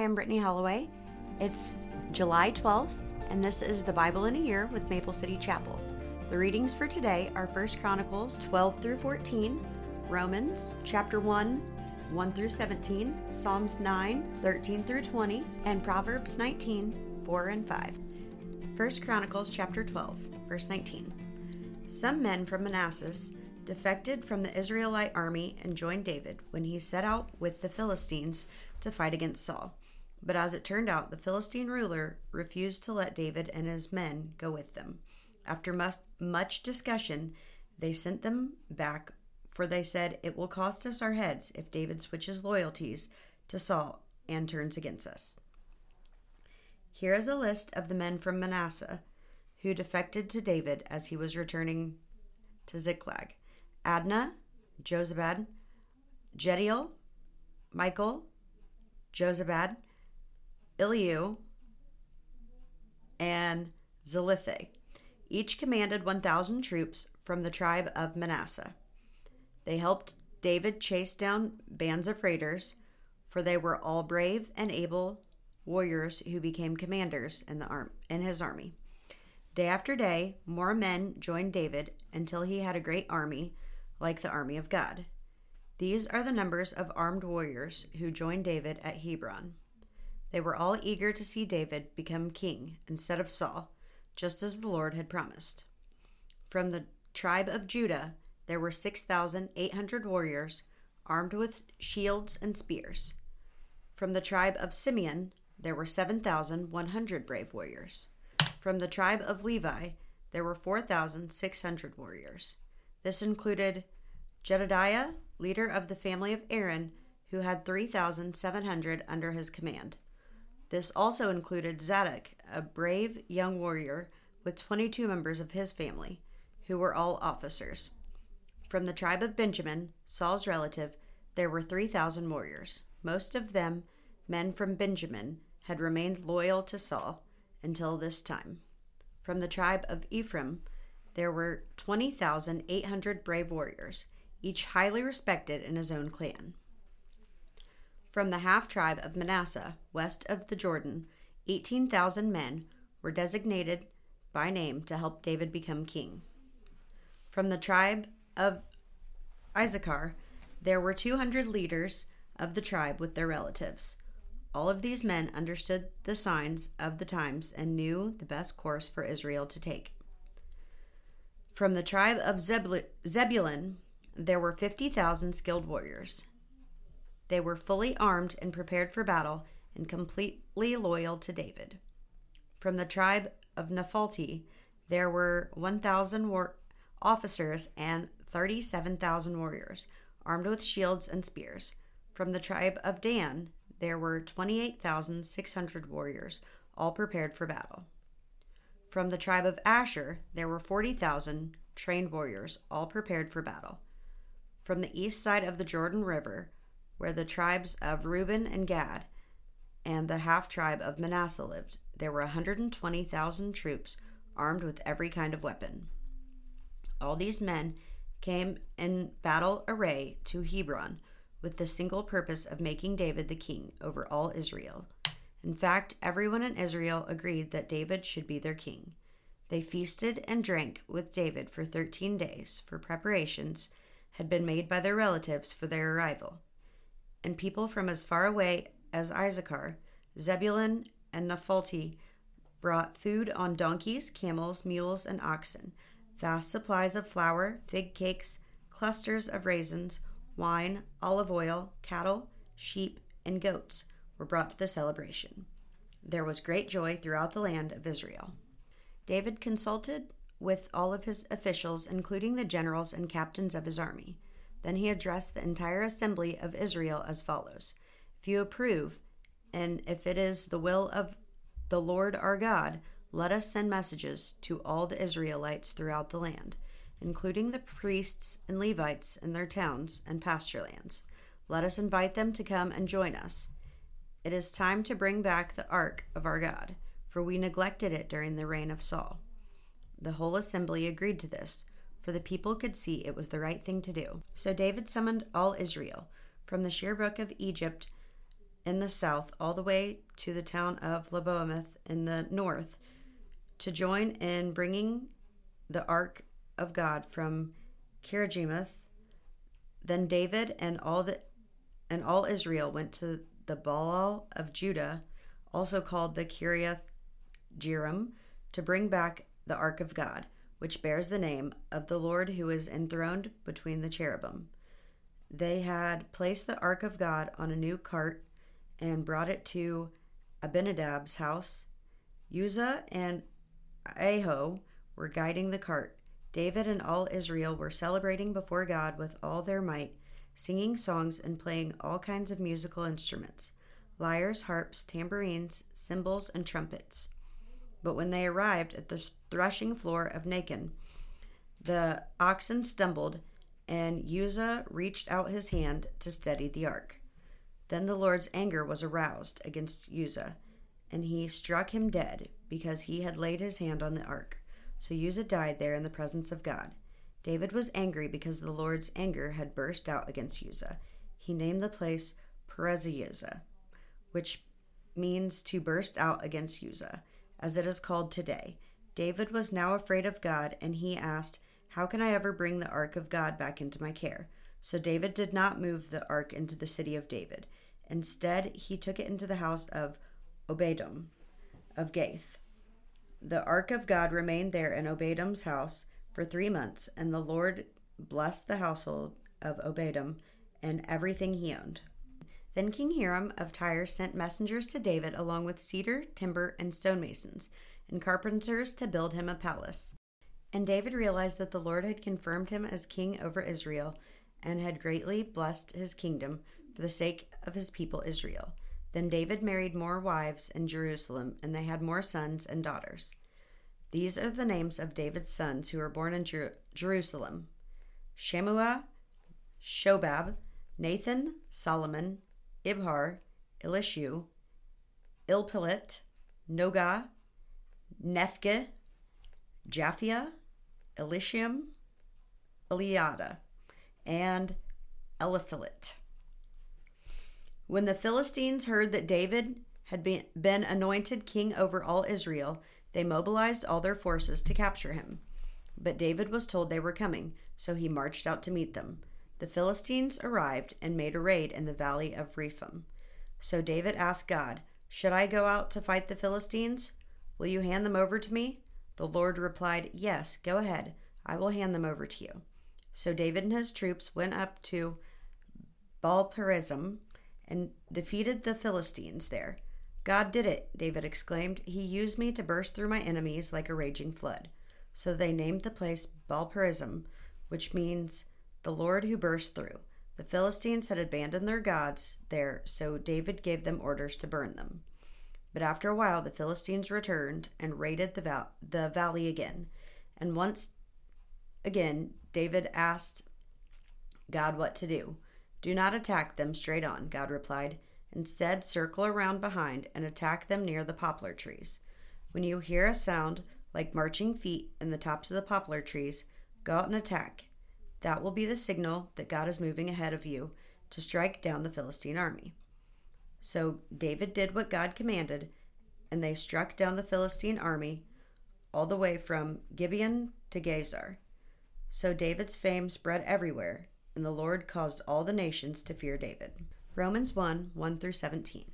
I'm Brittany Holloway. It's July 12th, and this is the Bible in a Year with Maple City Chapel. The readings for today are 1 Chronicles 12 through 14, Romans chapter 1, 1 through 17, Psalms 9, 13 through 20, and Proverbs 19, 4 and 5. 1 Chronicles chapter 12, verse 19. Some men from Manasseh defected from the Israelite army and joined David when he set out with the Philistines to fight against Saul. But as it turned out, the Philistine ruler refused to let David and his men go with them. After much, much discussion, they sent them back, for they said, It will cost us our heads if David switches loyalties to Saul and turns against us. Here is a list of the men from Manasseh who defected to David as he was returning to Ziklag Adnah, Jozabad, Jediael, Michael, Jozabad, Elihu, and Zillethai. Each commanded 1,000 troops from the tribe of Manasseh. They helped David chase down bands of raiders, for they were all brave and able warriors who became commanders in, the arm, in his army. Day after day, more men joined David until he had a great army, like the army of God. These are the numbers of armed warriors who joined David at Hebron. They were all eager to see David become king instead of Saul, just as the Lord had promised. From the tribe of Judah, there were 6,800 warriors armed with shields and spears. From the tribe of Simeon, there were 7,100 brave warriors. From the tribe of Levi, there were 4,600 warriors. This included Jedediah, leader of the family of Aaron, who had 3,700 under his command. This also included Zadok, a brave young warrior with 22 members of his family, who were all officers. From the tribe of Benjamin, Saul's relative, there were 3,000 warriors. Most of them, men from Benjamin, had remained loyal to Saul until this time. From the tribe of Ephraim, there were 20,800 brave warriors, each highly respected in his own clan. From the half tribe of Manasseh, west of the Jordan, 18,000 men were designated by name to help David become king. From the tribe of Issachar, there were 200 leaders of the tribe with their relatives. All of these men understood the signs of the times and knew the best course for Israel to take. From the tribe of Zebulun, there were 50,000 skilled warriors. They were fully armed and prepared for battle and completely loyal to David. From the tribe of Naphtali, there were 1,000 war- officers and 37,000 warriors, armed with shields and spears. From the tribe of Dan, there were 28,600 warriors, all prepared for battle. From the tribe of Asher, there were 40,000 trained warriors, all prepared for battle. From the east side of the Jordan River, where the tribes of Reuben and Gad and the half tribe of Manasseh lived, there were 120,000 troops armed with every kind of weapon. All these men came in battle array to Hebron with the single purpose of making David the king over all Israel. In fact, everyone in Israel agreed that David should be their king. They feasted and drank with David for 13 days, for preparations had been made by their relatives for their arrival. And people from as far away as Issachar, Zebulun, and Naphtali brought food on donkeys, camels, mules, and oxen, vast supplies of flour, fig cakes, clusters of raisins, wine, olive oil, cattle, sheep, and goats were brought to the celebration. There was great joy throughout the land of Israel. David consulted with all of his officials, including the generals and captains of his army. Then he addressed the entire assembly of Israel as follows If you approve, and if it is the will of the Lord our God, let us send messages to all the Israelites throughout the land including the priests and Levites in their towns and pasture lands. Let us invite them to come and join us. It is time to bring back the ark of our God, for we neglected it during the reign of Saul. The whole assembly agreed to this, for the people could see it was the right thing to do. So David summoned all Israel, from the Shihor brook of Egypt in the south all the way to the town of Lebo-hamath in the north to join in bringing the ark of God from Kiriath-jearim. Then David and all the and all Israel went to the Baal of Judah, also called the Kiriath Jearim, to bring back the ark of God, which bears the name of the Lord who is enthroned between the cherubim. They had placed the ark of God on a new cart and brought it to Abinadab's house. Uzzah and Ahio were guiding the cart. David and all Israel were celebrating before God with all their might, singing songs and playing all kinds of musical instruments lyres, harps, tambourines, cymbals, and trumpets. But when they arrived at the threshing floor of Nacon, the oxen stumbled, and Uzzah reached out his hand to steady the ark. Then the Lord's anger was aroused against Uzzah, and he struck him dead because he had laid his hand on the ark. So Uzzah died there in the presence of God. David was angry because the Lord's anger had burst out against Uzzah. He named the place Perez-Uzzah, which means to burst out against Uzzah, as it is called today. David was now afraid of God, and he asked, How can I ever bring the ark of God back into my care? So David did not move the ark into the city of David. Instead, he took it into the house of Obed-edom of Gath. The ark of God remained there in Obed-edom's house for three months, and the Lord blessed the household of Obed-edom and everything he owned. Then King Hiram of Tyre sent messengers to David along with cedar, timber, and stonemasons, and carpenters to build him a palace. And David realized that the Lord had confirmed him as king over Israel and had greatly blessed his kingdom for the sake of his people Israel. Then David married more wives in Jerusalem, and they had more sons and daughters. These are the names of David's sons who were born in Jer- Jerusalem Shammua, Shobab, Nathan, Solomon, Ibhar, Elishua, Elpelet, Nogah, Nephgah, Japhia, Elishama, Eliada, and Eliphelet. When the Philistines heard that David had been anointed king over all Israel, they mobilized all their forces to capture him. But David was told they were coming, so he marched out to meet them. The Philistines arrived and made a raid in the valley of Rephaim. So David asked God, Should I go out to fight the Philistines? Will you hand them over to me? The Lord replied, Yes, go ahead. I will hand them over to you. So David and his troops went up to Baal-perazim and defeated the Philistines there. God did it, David exclaimed. He used me to burst through my enemies like a raging flood. So they named the place Baal-perazim, which means the Lord who burst through. The Philistines had abandoned their gods there, so David gave them orders to burn them. But after a while, the Philistines returned and raided the, val- the valley again. And once again, David asked God what to do. Do not attack them straight on, God replied. Instead, circle around behind and attack them near the poplar trees. When you hear a sound like marching feet in the tops of the poplar trees, go out and attack. That will be the signal that God is moving ahead of you to strike down the Philistine army. So David did what God commanded, and they struck down the Philistine army all the way from Gibeon to Gezer. So David's fame spread everywhere, and the Lord caused all the nations to fear David. Romans 1 1 through 17.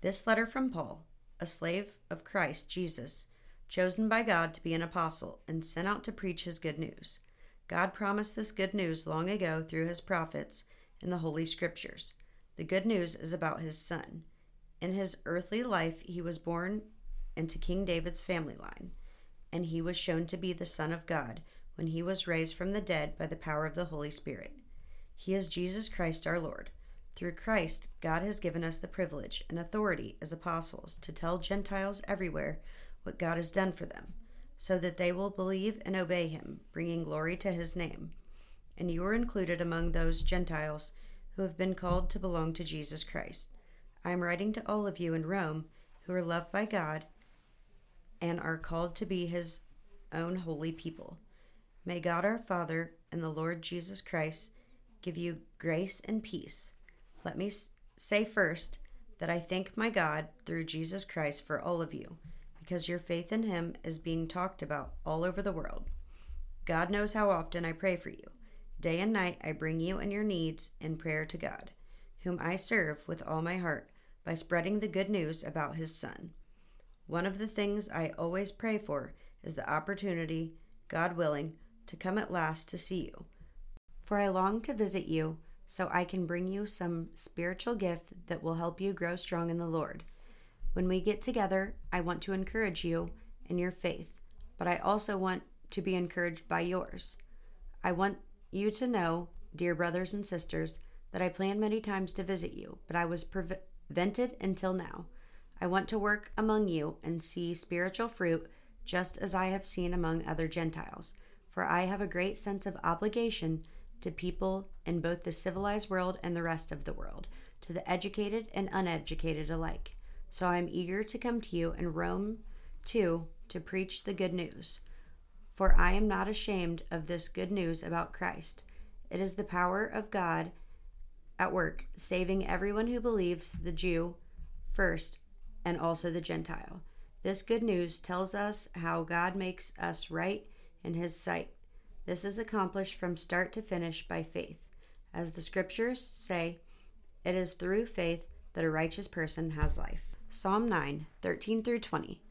This letter from Paul, a slave of Christ Jesus, chosen by God to be an apostle and sent out to preach his good news. God promised this good news long ago through his prophets in the Holy Scriptures. The good news is about his son. In his earthly life, he was born into King David's family line, and he was shown to be the Son of God when he was raised from the dead by the power of the Holy Spirit. He is Jesus Christ our Lord. Through Christ, God has given us the privilege and authority as apostles to tell Gentiles everywhere what God has done for them, so that they will believe and obey him, bringing glory to his name. And you are included among those Gentiles who have been called to belong to Jesus Christ. I am writing to all of you in Rome who are loved by God and are called to be his own holy people. May God our Father and the Lord Jesus Christ give you grace and peace. Let me say first that I thank my God through Jesus Christ for all of you, because your faith in him is being talked about all over the world. God knows how often I pray for you. Day and night I bring you and your needs in prayer to God, whom I serve with all my heart by spreading the good news about his Son. One of the things I always pray for is the opportunity, God willing, to come at last to see you. For I long to visit you so I can bring you some spiritual gift that will help you grow strong in the Lord. When we get together, I want to encourage you in your faith, but I also want to be encouraged by yours. I want you to know, dear brothers and sisters, that I planned many times to visit you, but I was prevented until now. I want to work among you and see spiritual fruit just as I have seen among other Gentiles, for I have a great sense of obligation to people in both the civilized world and the rest of the world, to the educated and uneducated alike. So I am eager to come to you in Rome too to preach the good news. For I am not ashamed of this good news about Christ. It is the power of God at work, saving everyone who believes, the Jew first, and also the Gentile. This good news tells us how God makes us right in His sight. This is accomplished from start to finish by faith. As the scriptures say, it is through faith that a righteous person has life. Psalm 9, 13 through 20.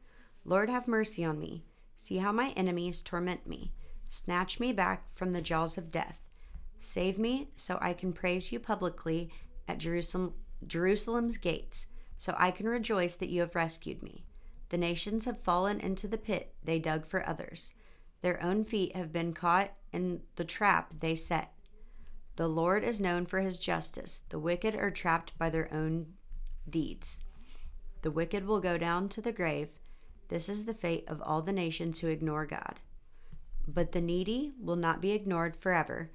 Lord, have mercy on me. See how my enemies torment me. Snatch me back from the jaws of death. Save me so I can praise you publicly at Jerusalem, Jerusalem's gates, so I can rejoice that you have rescued me. The nations have fallen into the pit they dug for others. Their own feet have been caught in the trap they set. The Lord is known for his justice. The wicked are trapped by their own deeds. The wicked will go down to the grave. This is the fate of all the nations who ignore God. But the needy will not be ignored forever.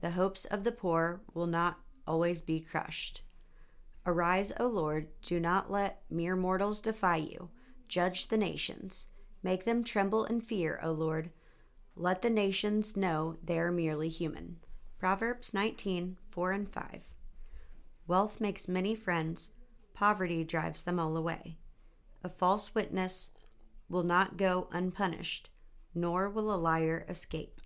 The hopes of the poor will not always be crushed. Arise, O Lord, do not let mere mortals defy you. Judge the nations. Make them tremble in fear, O Lord. Let the nations know they are merely human. Proverbs 19 4 and 5. Wealth makes many friends, poverty drives them all away. A false witness will not go unpunished, nor will a liar escape.